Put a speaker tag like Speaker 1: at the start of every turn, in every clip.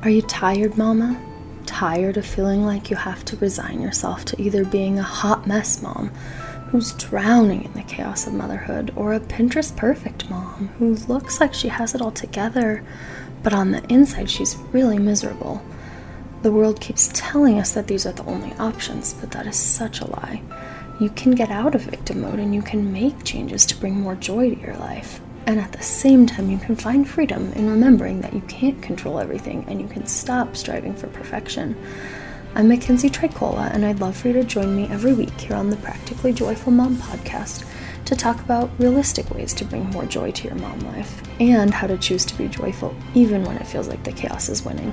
Speaker 1: Are you tired, Mama? Tired of feeling like you have to resign yourself to either being a hot mess mom who's drowning in the chaos of motherhood, or a Pinterest perfect mom who looks like she has it all together, but on the inside she's really miserable? The world keeps telling us that these are the only options, but that is such a lie. You can get out of victim mode and you can make changes to bring more joy to your life. And at the same time, you can find freedom in remembering that you can't control everything and you can stop striving for perfection. I'm Mackenzie Tricola, and I'd love for you to join me every week here on the Practically Joyful Mom podcast to talk about realistic ways to bring more joy to your mom life and how to choose to be joyful even when it feels like the chaos is winning.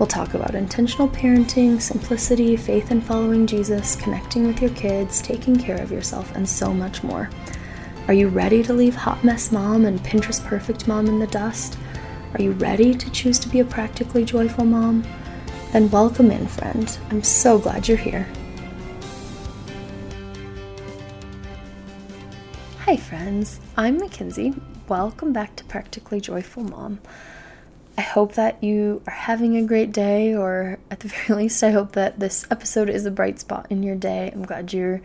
Speaker 1: We'll talk about intentional parenting, simplicity, faith in following Jesus, connecting with your kids, taking care of yourself, and so much more. Are you ready to leave hot mess mom and Pinterest perfect mom in the dust? Are you ready to choose to be a practically joyful mom? Then welcome in, friend. I'm so glad you're here. Hi, friends. I'm Mackenzie. Welcome back to Practically Joyful Mom. I hope that you are having a great day, or at the very least, I hope that this episode is a bright spot in your day. I'm glad you're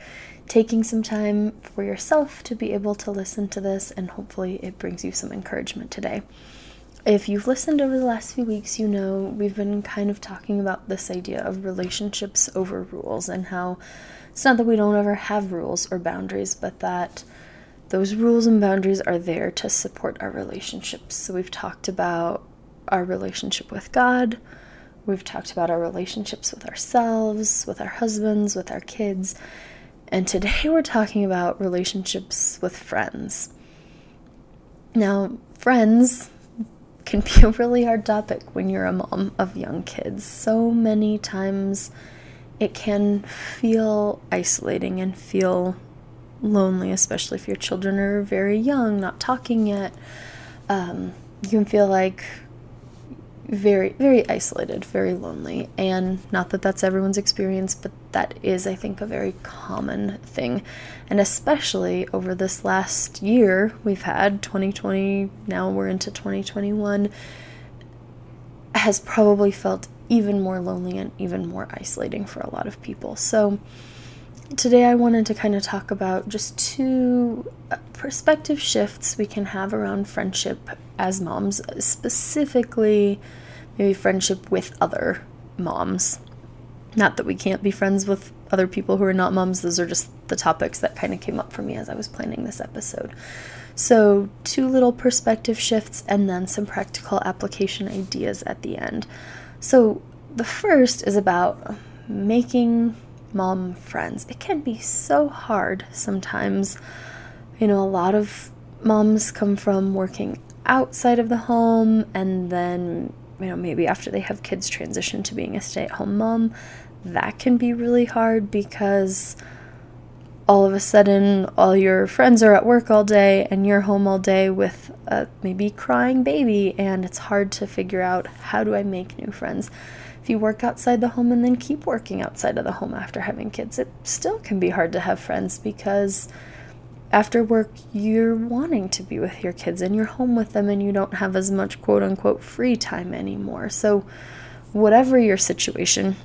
Speaker 1: taking some time for yourself to be able to listen to this, and hopefully, it brings you some encouragement today. If you've listened over the last few weeks, you know we've been kind of talking about this idea of relationships over rules and how it's not that we don't ever have rules or boundaries, but that those rules and boundaries are there to support our relationships. So we've talked about our relationship with God, we've talked about our relationships with ourselves, with our husbands, with our kids, and today we're talking about relationships with friends. Now, friends can be a really hard topic when you're a mom of young kids. So many times it can feel isolating and feel lonely, especially if your children are very young, not talking yet. Um, you can feel like very, very isolated, very lonely. And not that that's everyone's experience, but that is, I think, a very common thing. And especially over this last year we've had, 2020, now we're into 2021, has probably felt even more lonely and even more isolating for a lot of people. So, today I wanted to kind of talk about just two uh, perspective shifts we can have around friendship as moms, specifically maybe friendship with other moms. Not that we can't be friends with other people who are not moms, those are just the topics that kind of came up for me as I was planning this episode. So, two little perspective shifts and then some practical application ideas at the end. So, the first is about making mom friends. It can be so hard sometimes. You know, a lot of moms come from working outside of the home and then you know, maybe after they have kids transition to being a stay at home mom, that can be really hard because all of a sudden all your friends are at work all day and you're home all day with a maybe crying baby and it's hard to figure out how do I make new friends. If you work outside the home and then keep working outside of the home after having kids, it still can be hard to have friends because after work you're wanting to be with your kids and you're home with them and you don't have as much quote unquote free time anymore. So, whatever your situation,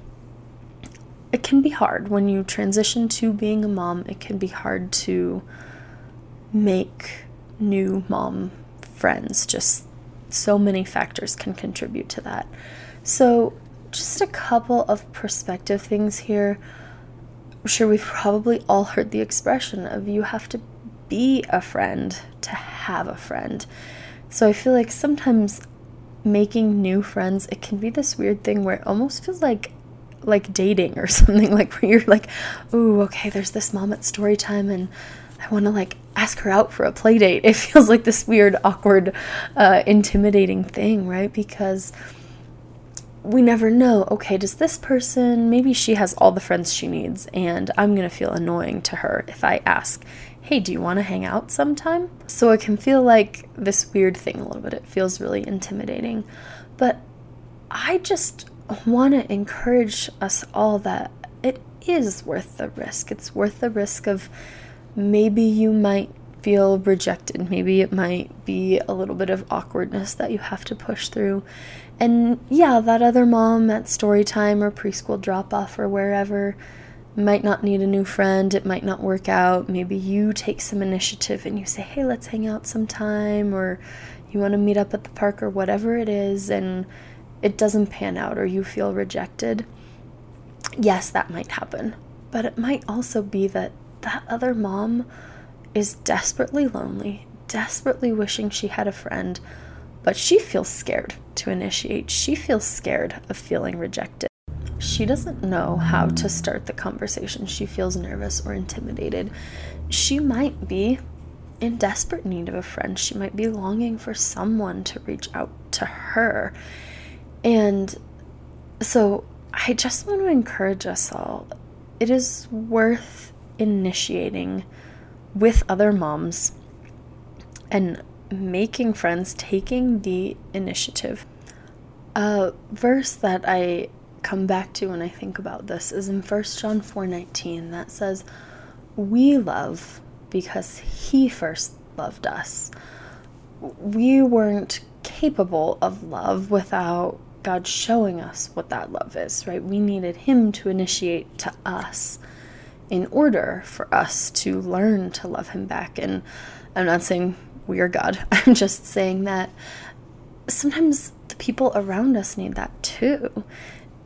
Speaker 1: it can be hard when you transition to being a mom. It can be hard to make new mom friends. Just so many factors can contribute to that. So, just a couple of perspective things here. I'm sure we've probably all heard the expression of you have to be a friend to have a friend. So I feel like sometimes making new friends, it can be this weird thing where it almost feels like like dating or something like where you're like, "Ooh, okay, there's this mom at story time and I want to like ask her out for a play date." It feels like this weird, awkward, uh, intimidating thing, right? Because we never know. Okay, does this person, maybe she has all the friends she needs, and I'm gonna feel annoying to her if I ask, hey, do you want to hang out sometime? So it can feel like this weird thing a little bit. It feels really intimidating. But I just want to encourage us all that it is worth the risk. It's worth the risk of maybe you might feel rejected. Maybe it might be a little bit of awkwardness that you have to push through. And yeah, that other mom at story time or preschool drop off or wherever might not need a new friend. It might not work out. Maybe you take some initiative and you say, hey, let's hang out sometime, or you want to meet up at the park, or whatever it is, and it doesn't pan out, or you feel rejected. Yes, that might happen. But it might also be that that other mom is desperately lonely, desperately wishing she had a friend, but she feels scared to initiate. She feels scared of feeling rejected. She doesn't know how to start the conversation. She feels nervous or intimidated. She might be in desperate need of a friend. She might be longing for someone to reach out to her. And so I just want to encourage us all. It is worth initiating with other moms and making friends, taking the initiative. A verse that I come back to when I think about this is in 1 John 4:19 that says, "We love because he first loved us." We weren't capable of love without God showing us what that love is, right? We needed him to initiate to us in order for us to learn to love Him back. And I'm not saying we are God, I'm just saying that sometimes the people around us need that too.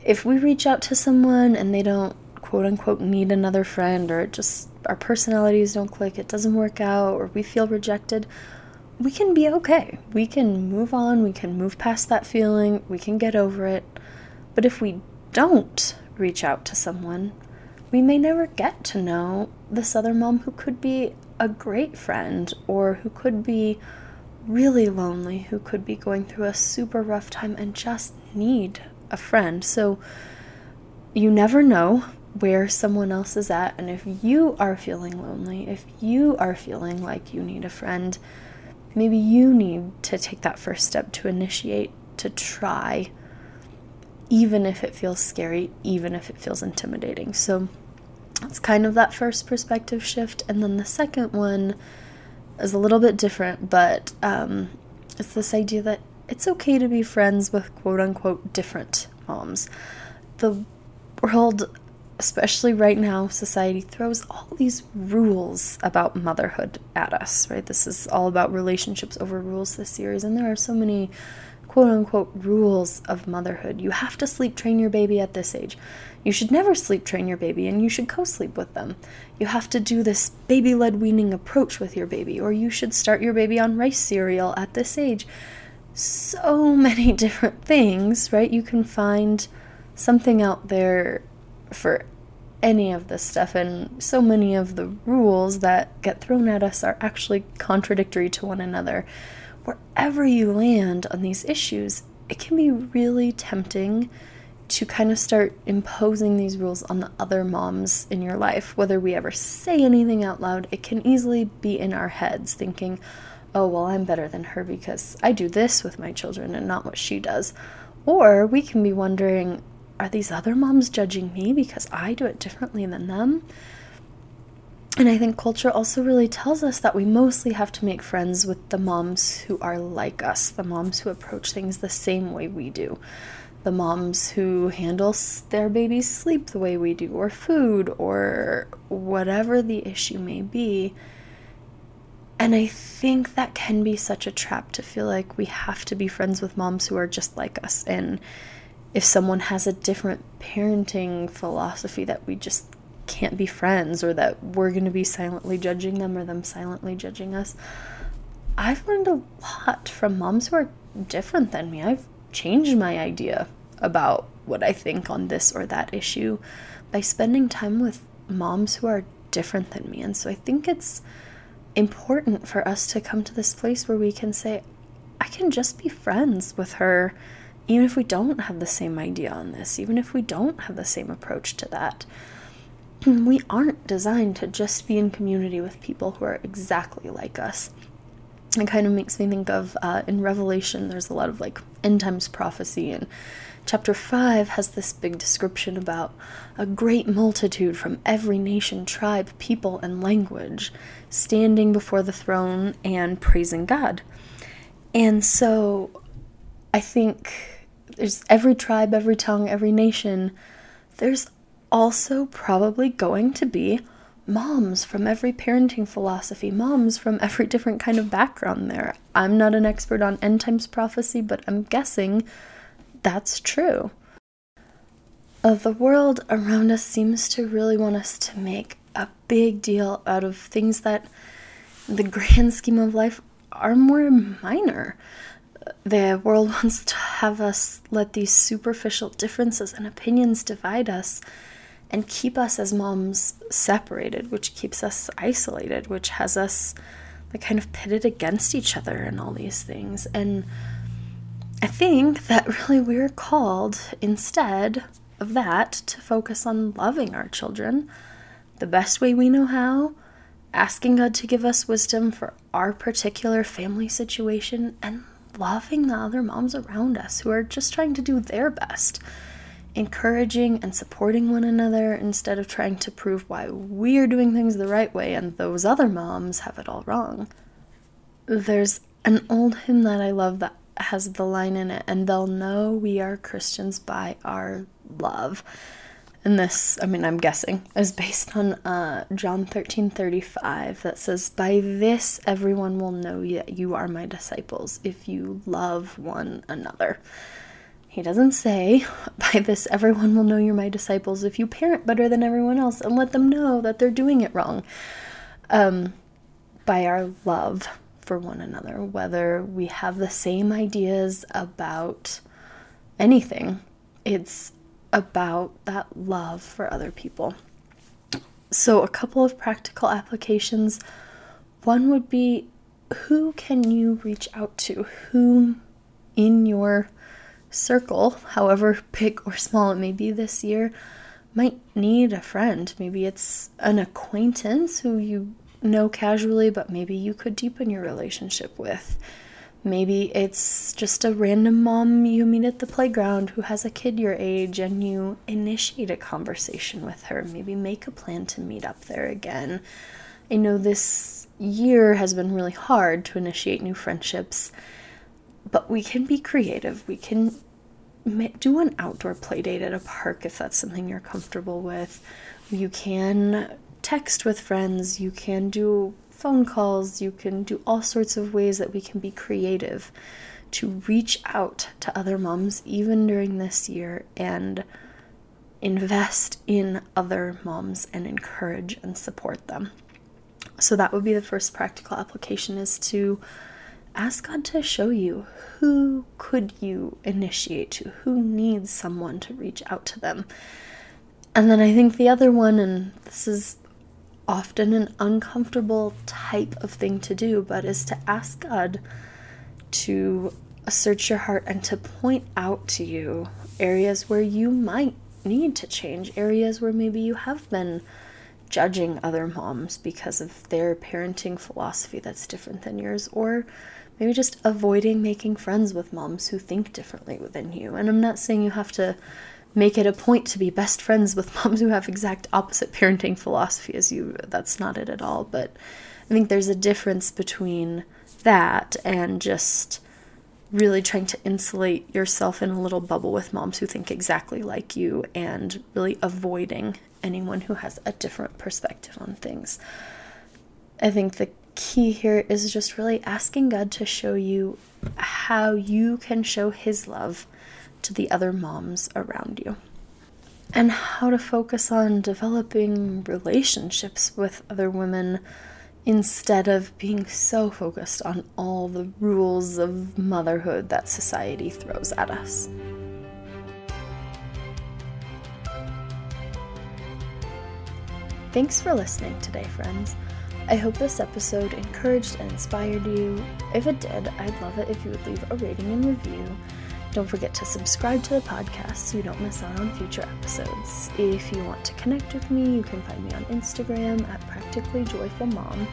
Speaker 1: If we reach out to someone and they don't quote unquote need another friend, or just our personalities don't click, it doesn't work out, or we feel rejected, we can be okay. We can move on, we can move past that feeling, we can get over it. But if we don't reach out to someone, we may never get to know this other mom who could be a great friend or who could be really lonely, who could be going through a super rough time and just need a friend. So you never know where someone else is at. And if you are feeling lonely, if you are feeling like you need a friend, maybe you need to take that first step to initiate, to try, even if it feels scary, even if it feels intimidating. So it's kind of that first perspective shift. And then the second one is a little bit different, but um, it's this idea that it's okay to be friends with quote unquote different moms. The world, especially right now, society throws all these rules about motherhood at us, right? This is all about relationships over rules this series, and there are so many quote unquote rules of motherhood. You have to sleep train your baby at this age. You should never sleep train your baby and you should co sleep with them. You have to do this baby led weaning approach with your baby, or you should start your baby on rice cereal at this age. So many different things, right? You can find something out there for any of this stuff, and so many of the rules that get thrown at us are actually contradictory to one another. Wherever you land on these issues, it can be really tempting to kind of start imposing these rules on the other moms in your life. Whether we ever say anything out loud, it can easily be in our heads thinking, oh, well, I'm better than her because I do this with my children and not what she does. Or we can be wondering, are these other moms judging me because I do it differently than them? And I think culture also really tells us that we mostly have to make friends with the moms who are like us, the moms who approach things the same way we do the moms who handle their baby's sleep the way we do, or food, or whatever the issue may be. And I think that can be such a trap to feel like we have to be friends with moms who are just like us. And if someone has a different parenting philosophy, that we just can't be friends, or that we're going to be silently judging them, or them silently judging us. I've learned a lot from moms who are different than me. I've change my idea about what I think on this or that issue by spending time with moms who are different than me. And so I think it's important for us to come to this place where we can say, I can just be friends with her, even if we don't have the same idea on this, even if we don't have the same approach to that. We aren't designed to just be in community with people who are exactly like us. it kind of makes me think of uh, in Revelation, there's a lot of like end times prophecy, and chapter 5 has this big description about a great multitude from every nation, tribe, people, and language standing before the throne and praising God. And so I think there's every tribe, every tongue, every nation. There's also probably going to be moms from every parenting philosophy, moms from every different kind of background there. I'm not an expert on end times prophecy, but I'm guessing that's true. Uh, the world around us seems to really want us to make a big deal out of things that, in the grand scheme of life, are more minor. The world wants to have us let these superficial differences and opinions divide us and keep us as moms separated, which keeps us isolated, which has us like kind of pitted against each other and all these things. And I think that really we're called instead of that to focus on loving our children the best way we know how, asking God to give us wisdom for our particular family situation, and loving the other moms around us who are just trying to do their best encouraging and supporting one another instead of trying to prove why we're doing things the right way and those other moms have it all wrong. There's an old hymn that I love that has the line in it, and they'll know we are Christians by our love. And this, I mean, I'm guessing, is based on uh, John 13 35 that says, By this everyone will know that you are my disciples if you love one another. He doesn't say, By this, everyone will know you're my disciples if you parent better than everyone else and let them know that they're doing it wrong. Um, by our love for one another, whether we have the same ideas about anything, it's about that love for other people. So, a couple of practical applications. One would be who can you reach out to? Whom in your circle, however big or small it may be this year, might need a friend. Maybe it's an acquaintance who you know casually, but maybe you could deepen your relationship with. Maybe it's just a random mom you meet at the playground who has a kid your age and you initiate a conversation with her. Maybe make a plan to meet up there again. I know this year has been really hard to initiate new friendships but we can be creative. We can do an outdoor play date at a park if that's something you're comfortable with. You can text with friends, you can do phone calls, you can do all sorts of ways that we can be creative to reach out to other moms even during this year and invest in other moms and encourage and support them. So that would be the first practical application is to ask God to show you who could you initiate to, who needs someone to reach out to them. And then I think the other one, and this is often an uncomfortable type of thing to do, but is to ask God to search your heart and to point out to you areas where you might need to change, areas where maybe you have been judging other moms because of their parenting philosophy that's different than yours, or maybe just avoiding making friends with moms who think differently than you. And I'm not saying you have to make it a point to be best friends with moms who have exact opposite parenting philosophy as you. That's not it at all. But I think there's a difference between that and just really trying to insulate yourself in a little bubble with moms who think exactly like you and really avoiding anyone who has a different perspective on things. I think the key here is just really asking God to show you how you can show His love to the other moms around you. And how to focus on developing relationships with other women instead of being so focused on all the rules of motherhood that society throws at us. Thanks for listening today, friends. I hope this episode encouraged and inspired you. If it did, I'd love it if you would leave a rating and review. Don't forget to subscribe to the podcast so you don't miss out on future episodes. If you want to connect with me, you can find me on Instagram at Practically Joyful Mom,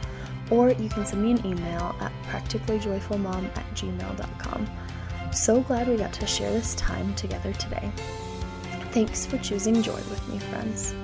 Speaker 1: or you can send me an email at practicallyjoyfulmom at gmail.com. So glad we got to share this time together today. Thanks for choosing joy with me, friends.